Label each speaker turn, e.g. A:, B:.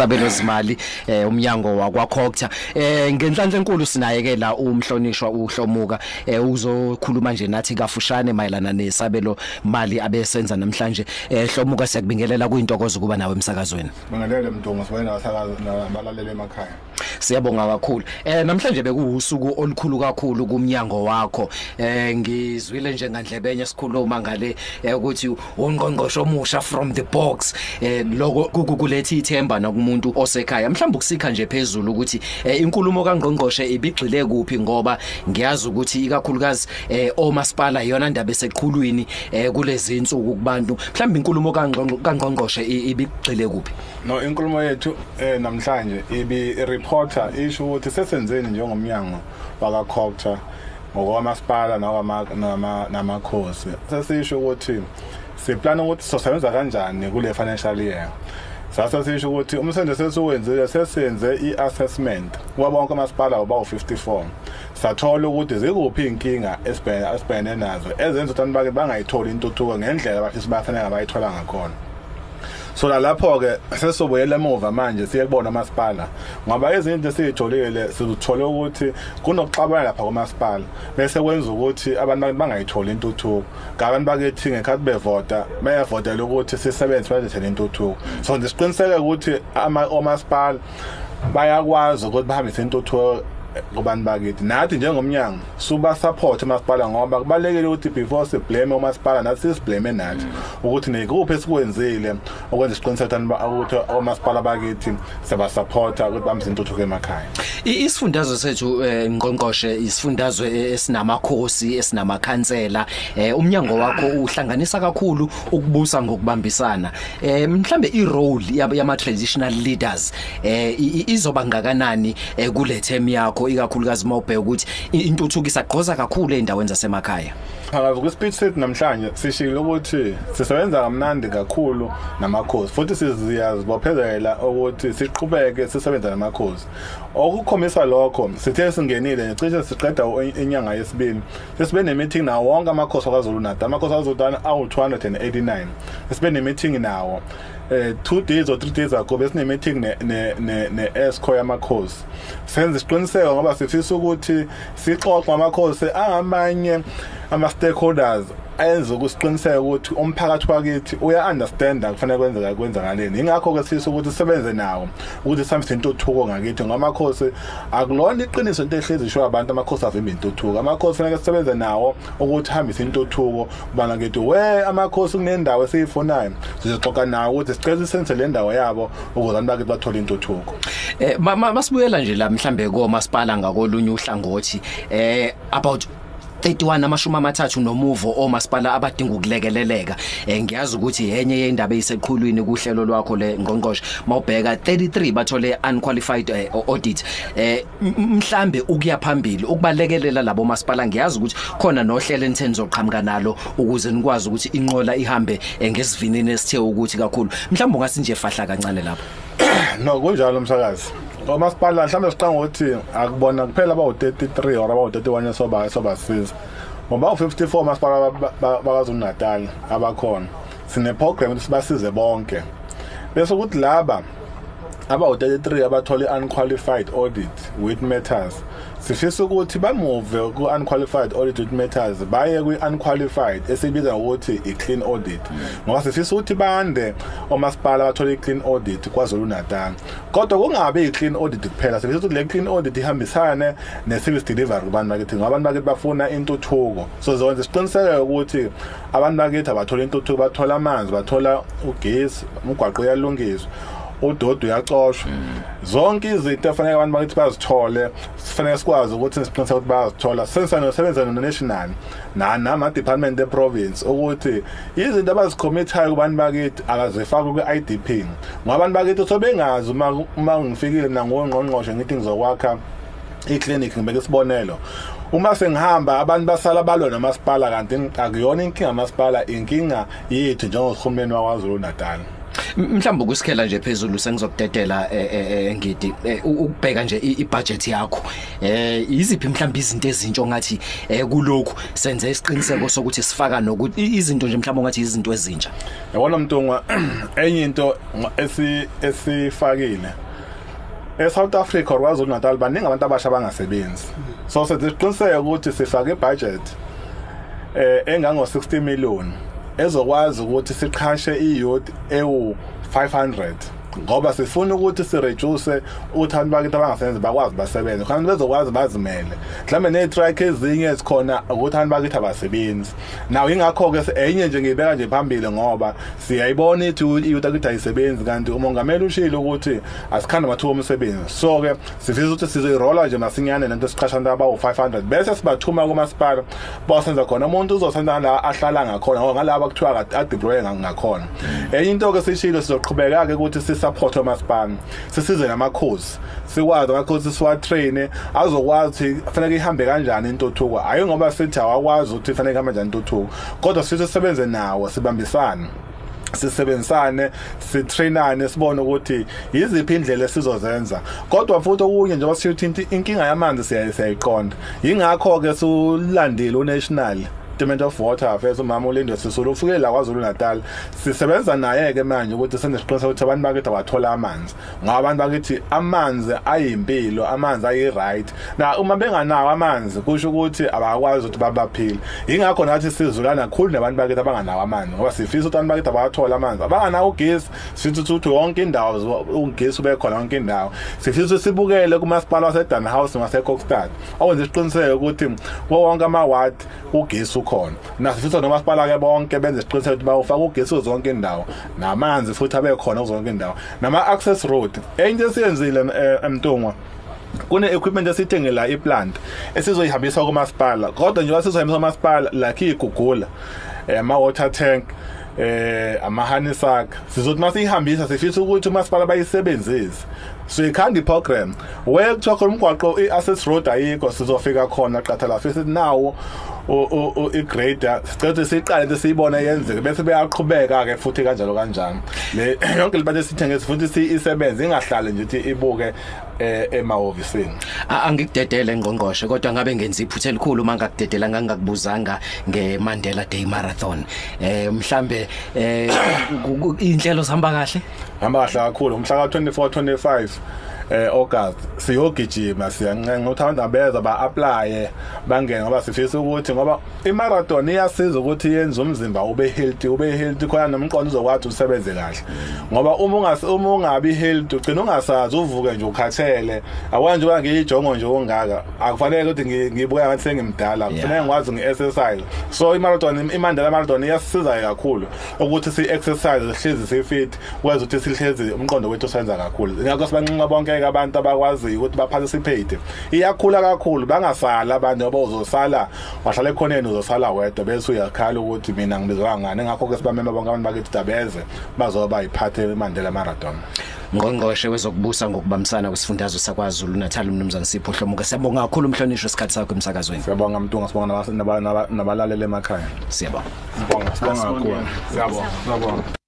A: sabelo zimali eh umnyango wakwaCocta. Eh ngenhlanhla enkulu sinayeke la umhlonishwa uhlomuka eh uzokhuluma nje nathi kafushane mayelana nesabelo mali abesenza namhlanje. Eh hlomuka siyakubingelela kuyintokozo kuba nawe emsakazweni.
B: Bangalele mntungu sibayena wasakaza nabalaleli emakhaya.
A: Siyabonga kakhulu. Eh namhlanje bekuwusuku olukhulu kakhulu kumnyango wakho. Eh ngizwile nje ngandlebenye sikhuluma ngale eh, ukuthi ungqongqosho omusha from the box. Eh lokho kukulethi ithemba nakumuntu osekhaya. Mhlawumbe ukusikha nje phezulu ukuthi eh, inkulumo kaNgqongqoshe ibigxile kuphi ngoba ngiyazi ukuthi ikakhulukazi eh, omasipala iyona ndaba eseqhulwini eh, kulezi insuku kubantu. Mhlawumbe inkulumo kaNgqongqo- kaNgqongqoshe ibigxile kuphi?
B: No inkulumo yethu eh namhlanje ibi reporter isho ukuthi sesenzeni njengomnyango wakaCocta ngokwamasipala namakhosi. Sesisho ukuthi siplana ukuthi sosebenza kanjani kule financial year. Sasa sisho ukuthi umsebenzi sesiwenzile sesenze iassessment kuba bonke amasipala oba u54 sathola ukuthi zikuphi inkinga esibhekene nazo ezenza ukuthi abantu bake bangayitholi intuthuko ngendlela abathi bafanele abayithola ngakhona so la lapho ke sesobuyela emuva manje siye kubona amasipala ngoba izinto esizitholile sizithole ukuthi kunokuxabana lapha kwamasipala bese kwenza ukuthi abantu bangayitholi intuthuko. Ngabantu bakithi ngekhathi bevota bayavotela ukuthi sisebenze bazethele intuthuko. So nje siqiniseke ukuthi omasipala bayakwazi ukuthi bahambise intuthuko kubantu bakithi nathi njengomnyango suba support umasipala ngoba kubalekile ukuthi before si blame umasipala nathi siblame nathi. Ukuthi nekuphi esikwenzile okwenza isiqiniseko ukuthi umasipala bakithi seba supporta ukuthi bamse intuthuko emakhaya.
A: I- Isifundazwe sethu eh, ngqongqoshe isifundazwe eh, esinamakhosi esinamakhansela eh, umnyango wakho uhlanganisa kakhulu ukubusa ngokubambisana. Eh, mhlambe i role yama traditional leaders eh, i- i- izoba ngakanani eh, kule term yakho ikakhulukazi mawubheka ukuthi i- intuthuko isagqoza kakhulu eindaweni zasemakhaya
B: Phakathi kwispeech sethu namhlanje sishilo ukuthi sisebenza kamnandi kakhulu namakhosi futhi siziyazibophezela ukuthi siqhubeke sisebenza namakhosi. Okukhombisa lokho sithe singenile cishe siqeda u- inyanga yesibili. Sesibe nemeeting nawo wonke amakhosi akwaZulu Natal. Amakhosi akwaZulu Natal awu 289. Sibe nemeeting nawo. Eh 2 days or 3 days ago besine meeting ne ne ne, ESCO yamakhosi senze isiqiniseko ngoba sifisa ukuthi sixoxe amakhosi angamanye ama stakeholders enze ukusiqiniseka ukuthi umphakathi wakithi uya understand kufanele kwenzeka kwenzakaleni. Ingakho ke sifisa ukuthi sisebenze nawo ukuthi sihambise intuthuko ngakithi ngoba amakhosi akulona iqiniso into ehlezi isho abantu amakhosi avimba intuthuko amakhosi fanele sisebenze nawo ukuthi hambise intuthuko kubana ngithi we amakhosi kunendawo esiyifunayo. Sizoxoxa nawo ukuthi sicela senze le ndawo yabo ukuze abantu bakithi bathole intuthuko
A: Eh ma- ma- masibuyela nje la mhlambe komasipala ngakolunye uhlangothi eh about 31 amashumi amathathu nomuvo omasipala abadinga ukulekeleleka. Eh ngiyazi ukuthi yenye yendaba eyiseqhulwini kuhlelo lwakho le ngqongqoshe mawubheka 33 bathole unqualified eh, audit. Eh m- m- mhlambe ukuya phambili ukubalekelela labo masipala ngiyazi ukuthi khona nohlelo enithenzo zoqhamuka nalo ukuze nikwazi ukuthi inqola ihambe eh, ngesivinini esithe ukuthi kakhulu. Mhlawumbe ungasi nje fahla kancane lapho.
B: No kunjalo umsakazi omasipala mhlawumbe siqanga ukuthi akubona kuphela abawu-33 or abawu-31 soba sobasiza ngoba u-54 masipala bakwaZulu Natal abakhona. Sine-program ukuthi sibasize bonke. Bese ukuthi laba abawu-33 abathole unqualified audit with matters sifisa ukuthi bamove ku-unqualified audit with matters baye kwi-unqualified esibiza ngokuthi i-clean audit. Ngoba sifisa ukuthi bande omasipala bathole i-clean audit kwazulu natal kodwa kungabi i-clean audit kuphela sifisa ukuthi le clean audit ihambisane ne-service delivery kubantu bakithi ngoba abantu bakithi bafuna intuthuko. So zonke siqiniseke ukuthi abantu bakithi abathola intuthuko bathola amanzi bathola ugesi umgwaqo uyalungiswa. Udodo uyacoshwa zonke izinto efanele abantu bakithi bazithole sifanele sikwazi ukuthi siqiniseke ukuthi bayazithola sensana nosebenza no-national nama department e-province ukuthi izinto abazikhomithayo kubantu bakithi akazifaki kwi-idp ngoba abantu bakithi sobengazi uma uma ngifikile nangongqongqoshe ngithi ngizokwakha iclinic ngibeka isibonelo. Uma sengihamba abantu basala balwa nomasipala kanti akuyona inkinga masipala inkinga yethu njengosihulumeni wakwaZulu Natal
A: M- mhlawumbe ukusikhela nje phezulu sengizokudedela eh, eh, eh, ngidi eh, u- ukubheka nje i- ibudget yakho. Eh iziphi mhlawumbe izinto ezintsha ongathi eh kulokhu senze isiqiniseko sokuthi sifaka nokuthi i- izinto nje mhlawumbe ongathi izinto ezintsha?
B: Yabona mntungwa enye into esi esifakile eSouth Africa or kwaZulu Natal baningi abantu abasha abangasebenzi so senze isiqiniseko ukuthi sifake ibudget eh engango 60 million. Ezokwazi ukuthi siqhashe iyouth ewu 500 ngoba sifuna ukuthi si reduce ukuthi abantu bakithi abangasebenzi bakwazi basebenze khona bezokwazi bazimele mhlambe ne track ezinye ezikhona ukuthi abantu bakithi abasebenzi nawo ingakho ke enye nje ngibeka nje phambili ngoba siyayibona ithi iyouth akithi ayisebenzi kanti umongameli ushilo ukuthi asikhanda amathuba omsebenzi so ke sifisa ukuthi sizoyirola nje masinyane lento siqasha abantu abawu 500 bese sibathuma kumasipala basenza khona umuntu uzosenza la ahlala ngakhona ngoba ngalabo kuthiwa adeploye ngakhona enye into ke sishilo sizoqhubeka ke ukuthi sisupport umasipala sisize namakhosi. Sikwazi amakhosi siwa train azokwazi kufanele ihambe kanjani intuthuko. Hayi ngoba sithi awakwazi ukuthi kufanele ihambe kanjani intuthuko. Kodwa sithi sisebenze nawo sibambisane. Sisebenzisane sitrainane sibone ukuthi yiziphi indlela esizozenza. Kodwa futhi okunye njengoba sithi inkinga yamanzi siyayiqonda. Yingakho ke sulandile unational. Department of Water Affairs umama uLindo Sisulu ufike la kwaZulu Natal. Sisebenza naye ke manje ukuthi senze isiqiniseko ukuthi abantu bakithi abathola amanzi ngoba abantu bakithi amanzi ayimpilo amanzi ayi right na uma benganawo amanzi kusho ukuthi abakwazi ukuthi babaphile. Ingakho nathi sizulana kakhulu nabantu bakithi abanganawo amanzi ngoba sifisa ukuthi abantu bakithi abathola amanzi. Abanganawo ugesi sithi ukuthi wonke indawo ugesi ube khona yonke indawo. Sifisa ukuthi sibukele kumasipala waseDan House ngaseKokstad owenza isiqiniseko ukuthi wonke amaward ugesi ukhona nasifisa nomasipala ke bonke benze isiqiniseko ukuthi bawufaka ugesi zonke indawo namanzi futhi abe khona zonke indawo nama access road enye esiyenzile emntungwa kune equipment esithenge la iplant esizoyihambisa kumasipala. Kodwa nje wasizohambisa kumasipala like igugula ama water tank eh ama honey sack sizothi masihambisa sifisa ukuthi umasipala bayisebenzise. Sikhanda iprogram where kuthiwa khona umgwaqo i-access road ayikho sizofika khona qathala fisa nawo i-grader sicela siqale into siyibona yenzeke bese beyaqhubeka ke futhi kanjalo kanjani le yonke libantu esithenge futhi isebenze ingahlali nje ukuthi ibuke emahovisini.
A: Angikudedele ngqongqoshe kodwa ngabe ngenza iphuthe elikhulu uma ngakudedela ngangakubuzanga ngeMandela Day Marathon. Eh mhlambe eh inhlelo zihamba kahle?
B: Hamba kahle kakhulu. Umhla ka 24 25 eh August siyogijima siyancenga ukuthi abantu abeza ba apply bangene ngoba sifisa ukuthi ngoba imarathon iyasiza ukuthi yenze umzimba ube healthy ube healthy khona nomqondo uzokwazi usebenze kahle. Ngoba uma ungasi uma ungabi healthy ugcina ungasazi uvuke nje ukhathele. Akwanje uba ngiyijongo nje ongaka akufanele ukuthi ngibuya ngathi sengimdala kufanele ngikwazi ngi-exercise. So imarathon imandela marathon iyasiza kakhulu ukuthi si exercise sihlezi si fit ukwazi ukuthi sihlezi umqondo wethu usenza kakhulu. Ngakho sibancinca bonke ke abantu abakwaziyo ukuthi baparticipate iyakhula kakhulu bangasala abantu ngoba uzosala wahlala ekhoneni uzosala wedwa bese uyakhala ukuthi mina ngibizwa ngani ngakho ke sibamema bonke abantu bakithi dabeze bazoba yiphathe iMandela Marathon.
A: Ngqongqoshe wezokubusa ngokubambisana kwesifundazwe sakwaZulu Natal umnumzane Sipho Hlomuka siyabonga kakhulu umhlonishwa isikhathi sakho emsakazweni.
B: Siyabonga mntunga sibonga nabalaleli emakhaya.
A: Siyabonga.
B: Sibonga sibonga kakhulu. Siyabonga siyabonga.